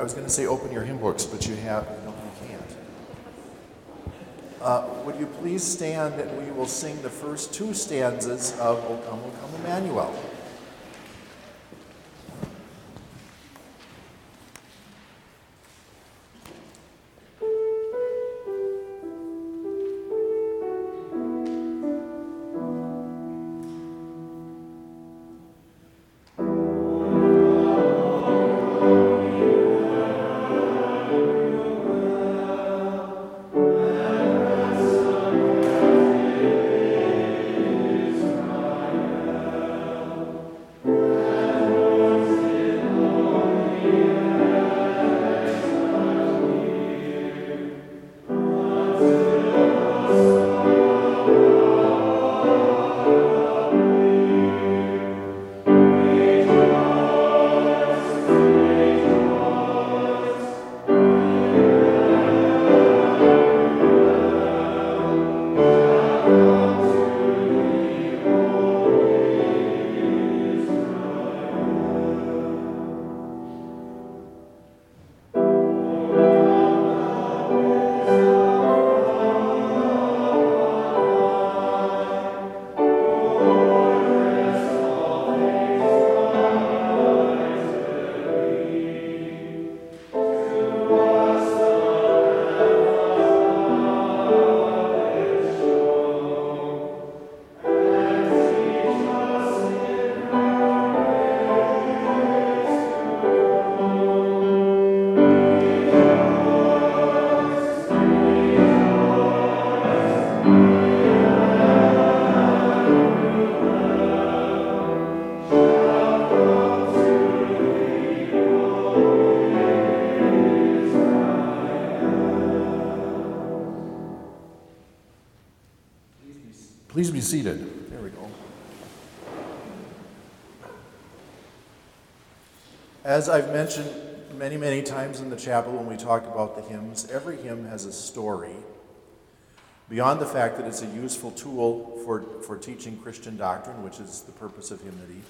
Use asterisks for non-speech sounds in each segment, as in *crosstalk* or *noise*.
I was going to say open your hymn books, but you have, no, you can't. Uh, would you please stand and we will sing the first two stanzas of O Come, O Come Emmanuel. Seated. There we go. As I've mentioned many, many times in the chapel when we talk about the hymns, every hymn has a story. Beyond the fact that it's a useful tool for, for teaching Christian doctrine, which is the purpose of hymnody,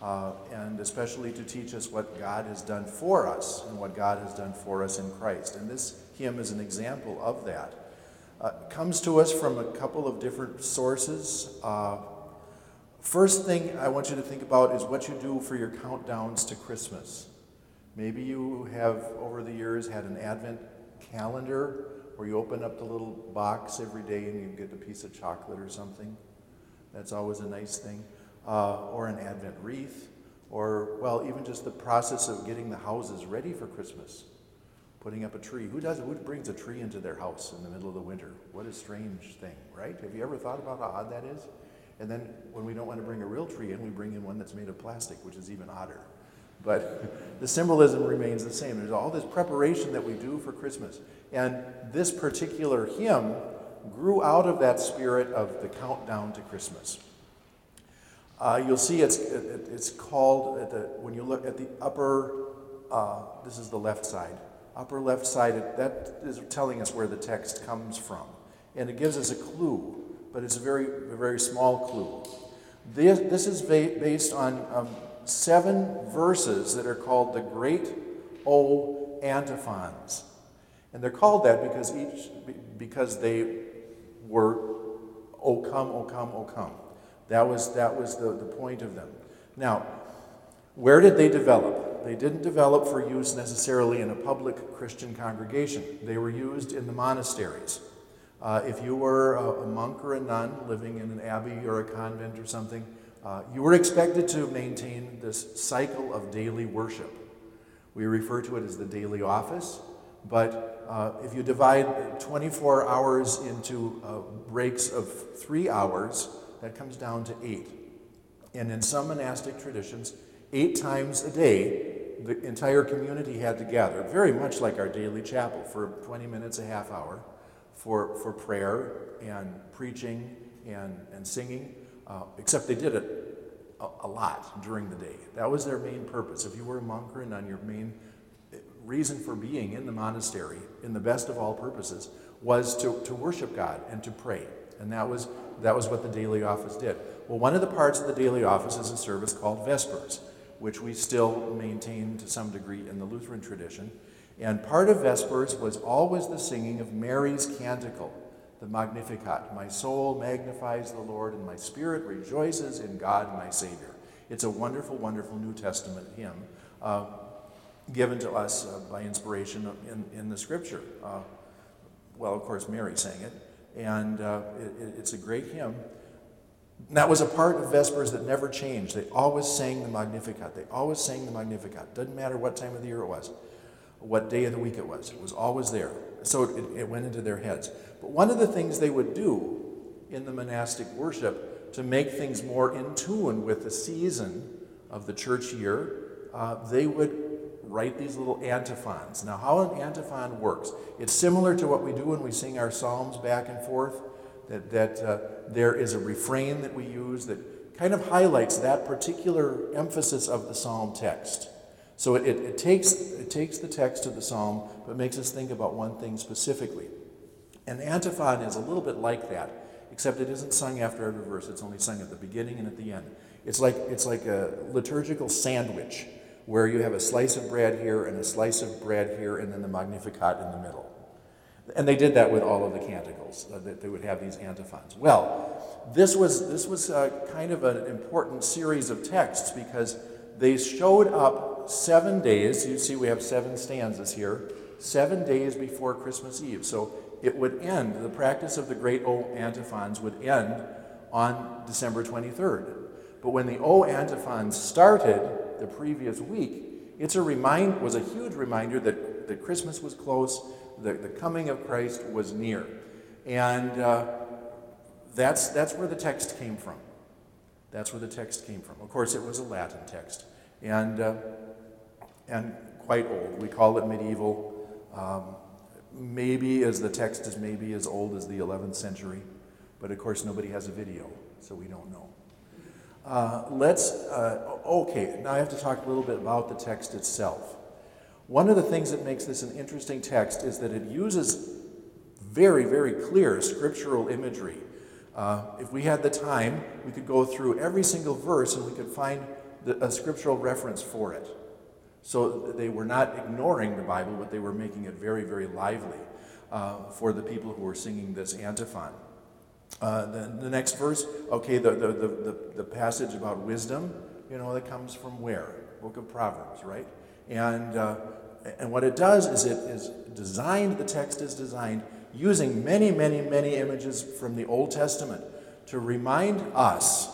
uh, and especially to teach us what God has done for us and what God has done for us in Christ. And this hymn is an example of that uh, comes to us from a couple of different sources. Uh, first thing I want you to think about is what you do for your countdowns to Christmas. Maybe you have, over the years, had an Advent calendar where you open up the little box every day and you get a piece of chocolate or something. That's always a nice thing. Uh, or an Advent wreath, or, well, even just the process of getting the houses ready for Christmas putting up a tree. Who does? Who brings a tree into their house in the middle of the winter? What a strange thing, right? Have you ever thought about how odd that is? And then when we don't want to bring a real tree in, we bring in one that's made of plastic, which is even odder. But *laughs* the symbolism remains the same. There's all this preparation that we do for Christmas. And this particular hymn grew out of that spirit of the countdown to Christmas. Uh, you'll see it's, it, it's called, the, when you look at the upper, uh, this is the left side, upper left side, that is telling us where the text comes from. And it gives us a clue, but it's a very, a very small clue. This, this is ba- based on um, seven verses that are called the Great O Antiphons. And they're called that because each because they were O come, O come, O come. That was, that was the, the point of them. Now, where did they develop? They didn't develop for use necessarily in a public Christian congregation, they were used in the monasteries. Uh, if you were a, a, monk or a nun living in an abbey or a convent or something, uh, you were expected to maintain this cycle of daily worship. We refer to it as the daily office, but uh, if you divide 24 hours into uh, breaks of three hours, that comes down to eight. And in some monastic traditions, eight times a day, the entire community had to gather, very much like our daily chapel, for 20 minutes, a half hour, for, for prayer and preaching and, and singing, uh, except they did it a, a, lot during the day. That was their main purpose. If you were a monk or a nun, your main eh, reason for being in the monastery, in the best of all purposes, was to, to worship God and to pray. And that was, that was what the daily office did. Well, one of the parts of the daily office is a service called Vespers which we still maintain to some degree in the Lutheran tradition. And part of Vespers was always the singing of Mary's canticle, the Magnificat. My soul magnifies the Lord, and my spirit rejoices in God my Savior. It's a wonderful, wonderful New Testament hymn uh, given to us uh, by inspiration in, in the Scripture. Uh, well, of course, Mary sang it, and uh, it, it's a great hymn. That was a part of Vespers that never changed. They always sang the Magnificat. They always sang the Magnificat. Doesn't matter what time of the year it was, what day of the week it was. It was always there. So it, it went into their heads. But one of the things they would do in the monastic worship to make things more in tune with the season of the church year, uh, they would write these little antiphons. Now, how an antiphon works, it's similar to what we do when we sing our psalms back and forth, that, that uh, there is a refrain that we use that kind of highlights that particular emphasis of the psalm text. So it, it, it, takes, it takes the text of the psalm, but makes us think about one thing specifically. An antiphon is a little bit like that, except it isn't sung after every verse, it's only sung at the beginning and at the end. It's like, it's like a liturgical sandwich where you have a slice of bread here and a slice of bread here and then the Magnificat in the middle. And they did that with all of the canticles, uh, that they would have these antiphons. Well, this was, this was uh, kind of an important series of texts because they showed up seven days. You see, we have seven stanzas here, seven days before Christmas Eve. So it would end, the practice of the great O antiphons would end on December 23rd. But when the O antiphons started the previous week, it's a remind, was a huge reminder that, that Christmas was close, the, the coming of Christ was near. And uh, that's, that's where the text came from. That's where the text came from. Of course, it was a Latin text and, uh, and quite old. We call it medieval. Um, maybe as the text is maybe as old as the 11th century, but of course nobody has a video, so we don't know. Uh, let's, uh, okay, now I have to talk a little bit about the text itself. One of the things that makes this an interesting text is that it uses very, very clear scriptural imagery. Uh, if we had the time, we could go through every single verse and we could find the, a scriptural reference for it. So they were not ignoring the Bible, but they were making it very, very lively uh, for the people who were singing this antiphon. Uh, the, the next verse, okay, the, the, the, the, passage about wisdom, you know, that comes from where? Book of Proverbs, right? And, uh, and what it does is it is designed, the text is designed using many, many, many images from the Old Testament to remind us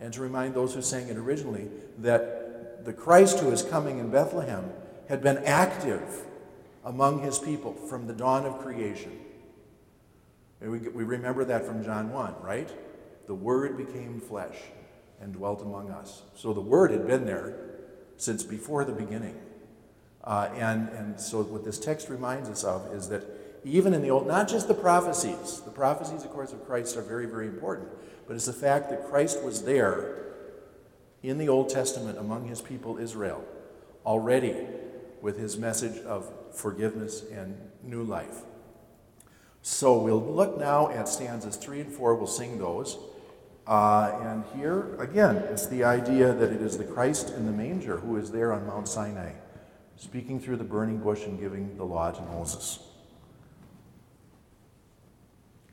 and to remind those who sang it originally that the Christ who is coming in Bethlehem had been active among his people from the dawn of creation. And we, we remember that from John 1, right? The Word became flesh and dwelt among us. So the Word had been there since before the beginning. Uh, and, and so what this text reminds us of is that even in the Old, not just the prophecies, the prophecies, of course, of Christ are very, very important, but it's the fact that Christ was there in the Old Testament among his people Israel already with his message of forgiveness and new life. So we'll look now at stanzas three and four, we'll sing those. Uh, and here, again, it's the idea that it is the Christ in the manger who is there on Mount Sinai, speaking through the burning bush and giving the law to Moses.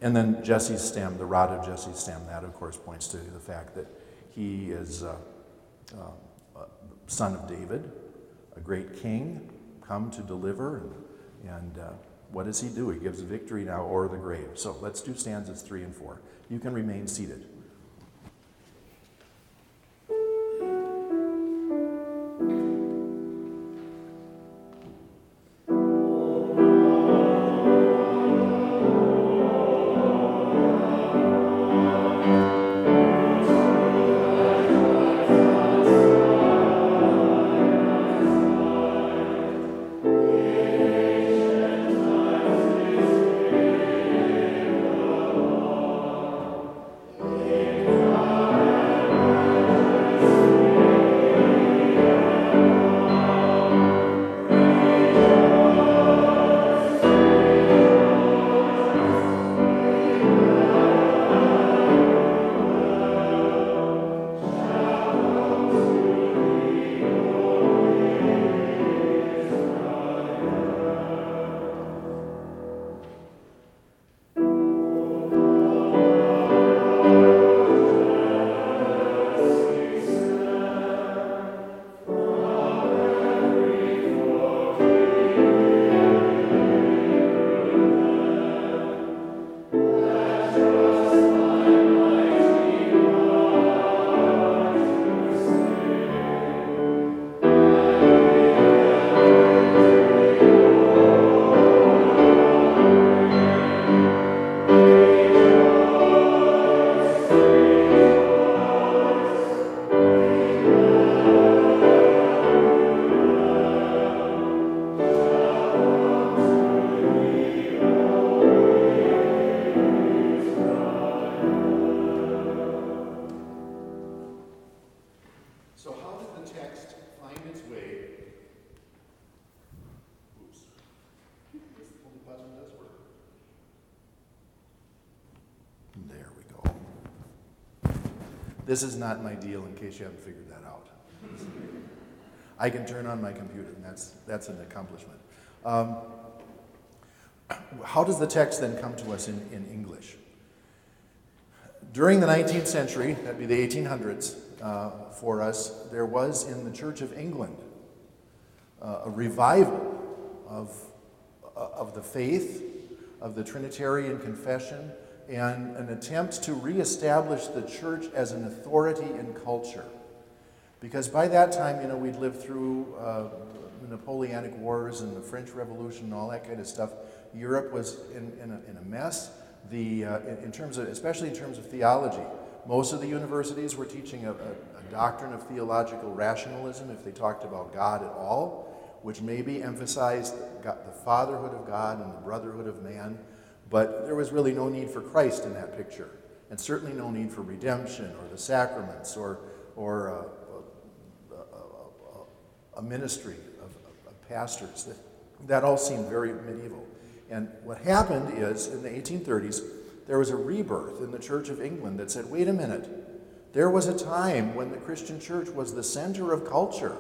And then Jesse's stem, the rod of Jesse's stem, that of course points to the fact that he is uh, uh, son of David, a great king, come to deliver. And, and uh, what does he do? He gives victory now o'er the grave. So let's do stanzas three and four. You can remain seated. This is not my deal in case you haven't figured that out. I can turn on my computer, and that's, that's an accomplishment. Um, how does the text then come to us in, in English? During the 19th century, that'd be the 1800s uh, for us, there was in the Church of England uh, a revival of, uh, of the faith, of the Trinitarian confession, and an attempt to reestablish the church as an authority in culture. Because by that time, you know, we'd lived through uh, the Napoleonic Wars and the French Revolution and all that kind of stuff. Europe was in, in, a, in a mess. The, uh, in, in, terms of, especially in terms of theology, most of the universities were teaching a, a, a doctrine of theological rationalism if they talked about God at all, which maybe emphasized the fatherhood of God and the brotherhood of man. But there was really no need for Christ in that picture, and certainly no need for redemption or the sacraments or, or uh, a, a ministry of, of pastors. That, that all seemed very medieval. And what happened is, in the 1830s, there was a rebirth in the Church of England that said, wait a minute, there was a time when the Christian church was the center of culture.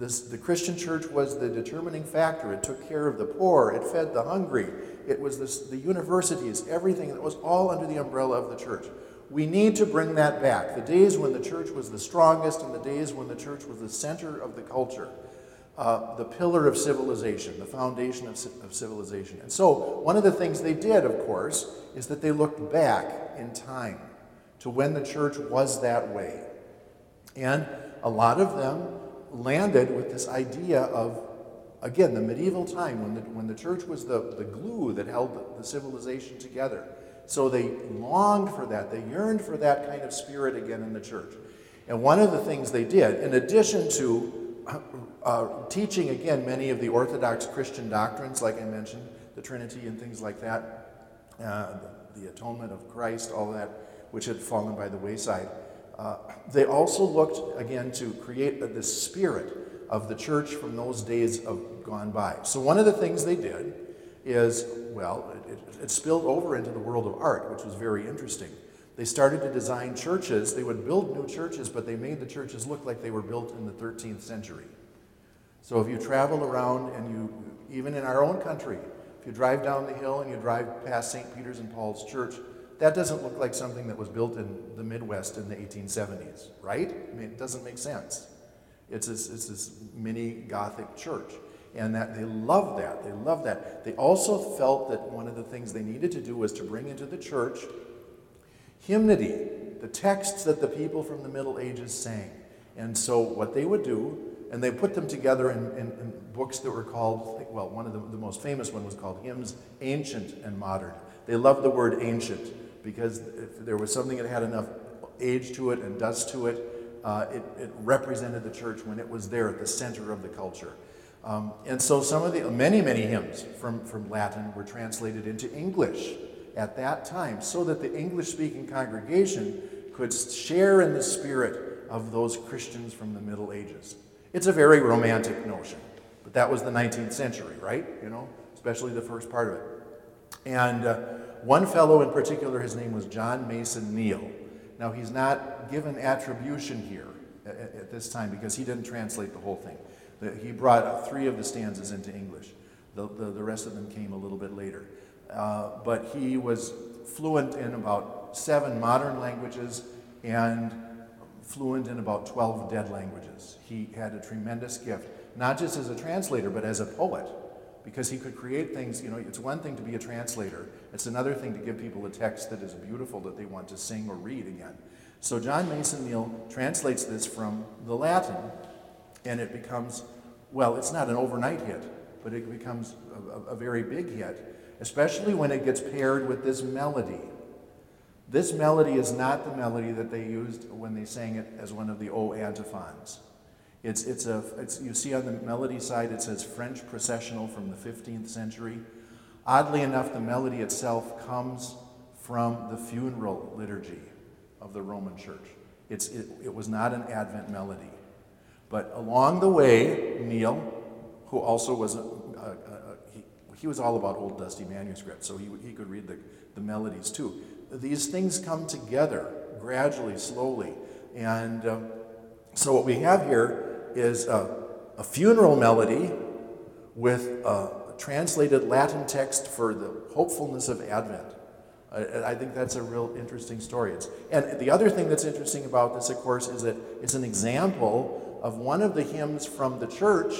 This, the Christian church was the determining factor. It took care of the poor, it fed the hungry, it was this, the universities, everything that was all under the umbrella of the church. We need to bring that back. The days when the church was the strongest and the days when the church was the center of the culture uh, the pillar of civilization, the foundation of, of civilization. And so, one of the things they did, of course, is that they looked back in time to when the church was that way. And a lot of them landed with this idea of, again, the medieval time when the, when the church was the, the glue that held the civilization together. So they longed for that, they yearned for that kind of spirit again in the church. And one of the things they did, in addition to uh, teaching, again, many of the Orthodox Christian doctrines, like I mentioned, the Trinity and things like that, uh, the, the, atonement of Christ, all that, which had fallen by the wayside. Uh, they also looked, again, to create the spirit of the church from those days of gone by. So, one of the things they did is, well, it, it, it spilled over into the world of art, which was very interesting. They started to design churches. They would build new churches, but they made the churches look like they were built in the 13th century. So if you travel around and you, even in our own country, if you drive down the hill and you drive past St. Peter's and Paul's Church, that doesn't look like something that was built in the Midwest in the 1870s, right? I mean, it doesn't make sense. It's this, it's this mini Gothic church. And that they loved that. They loved that. They also felt that one of the things they needed to do was to bring into the church hymnody, the texts that the people from the Middle Ages sang. And so, what they would do, and they put them together in, in, in books that were called, well, one of the, the most famous one was called Hymns Ancient and Modern. They loved the word ancient because if there was something that had enough age to it and dust to it, uh, it, it, represented the church when it was there at the center of the culture. Um, and so some of the many many hymns from, from Latin were translated into English at that time so that the English speaking congregation could share in the spirit of those Christians from the Middle Ages. It's a very romantic notion, but that was the 19th century, right? You know, especially the first part of it. And uh, one fellow in particular, his name was John Mason Neale. Now, he's not given attribution here at, at this time because he didn't translate the whole thing. The, he brought three of the stanzas into English. The, the, the rest of them came a little bit later. Uh, but he was fluent in about seven modern languages and fluent in about 12 dead languages. He had a tremendous gift, not just as a translator, but as a poet, because he could create things. You know, it's one thing to be a translator, it's another thing to give people a text that is beautiful that they want to sing or read again. So John Mason Neale translates this from the Latin, and it becomes, well, it's not an overnight hit, but it becomes a, a very big hit especially when it gets paired with this melody. This melody is not the melody that they used when they sang it as one of the O antiphons. It's, it's a, it's, you see on the melody side it says French processional from the 15th century. Oddly enough, the melody itself comes from the funeral liturgy of the Roman Church. It's, it, it was not an Advent melody. But along the way, Neale, who also was a, a, he was all about old dusty manuscripts, so he, he could read the, the melodies too. These things come together gradually, slowly. And um, so what we have here is a, a funeral melody with a translated Latin text for the hopefulness of Advent. I, I think that's a real interesting story. It's, and the other thing that's interesting about this, of course, is that it's an example of one of the hymns from the church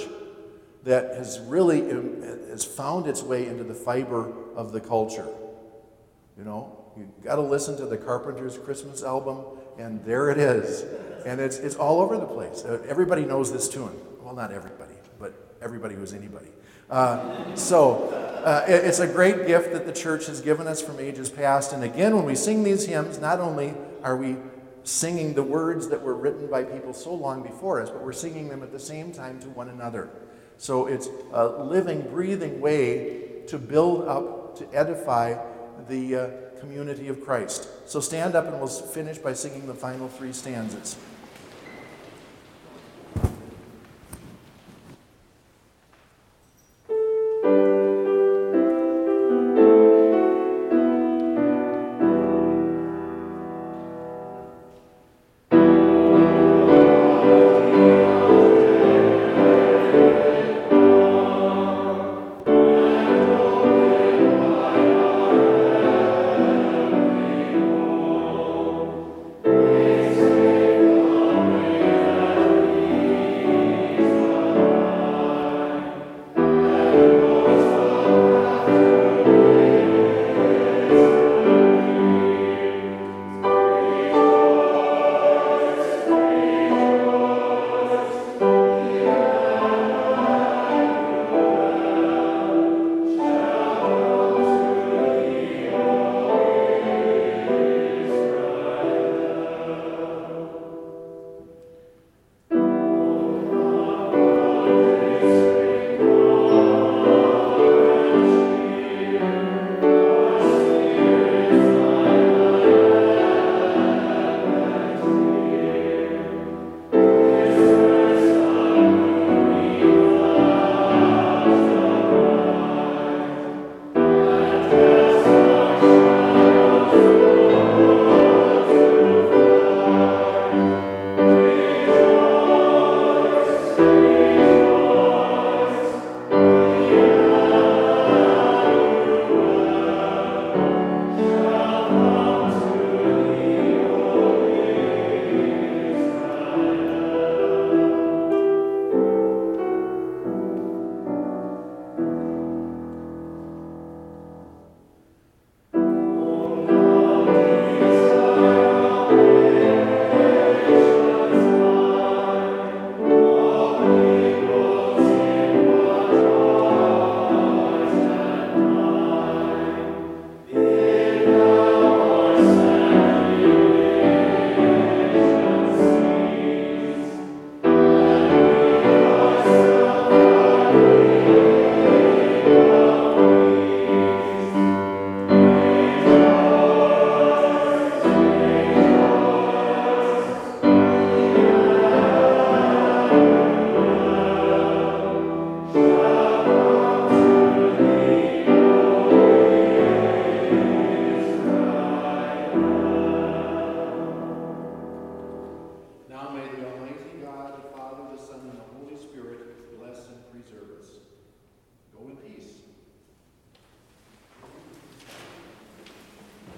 that has really um, has found its way into the fiber of the culture. You know, you got to listen to the Carpenters' Christmas album, and there it is, and it's it's all over the place. Uh, everybody knows this tune. Well, not everybody, but everybody who's anybody. Uh, so uh, it, it's a great gift that the church has given us from ages past. And again, when we sing these hymns, not only are we singing the words that were written by people so long before us, but we're singing them at the same time to one another. So it's a living, breathing way to build up, to edify the uh, community of Christ. So stand up and we'll finish by singing the final three stanzas.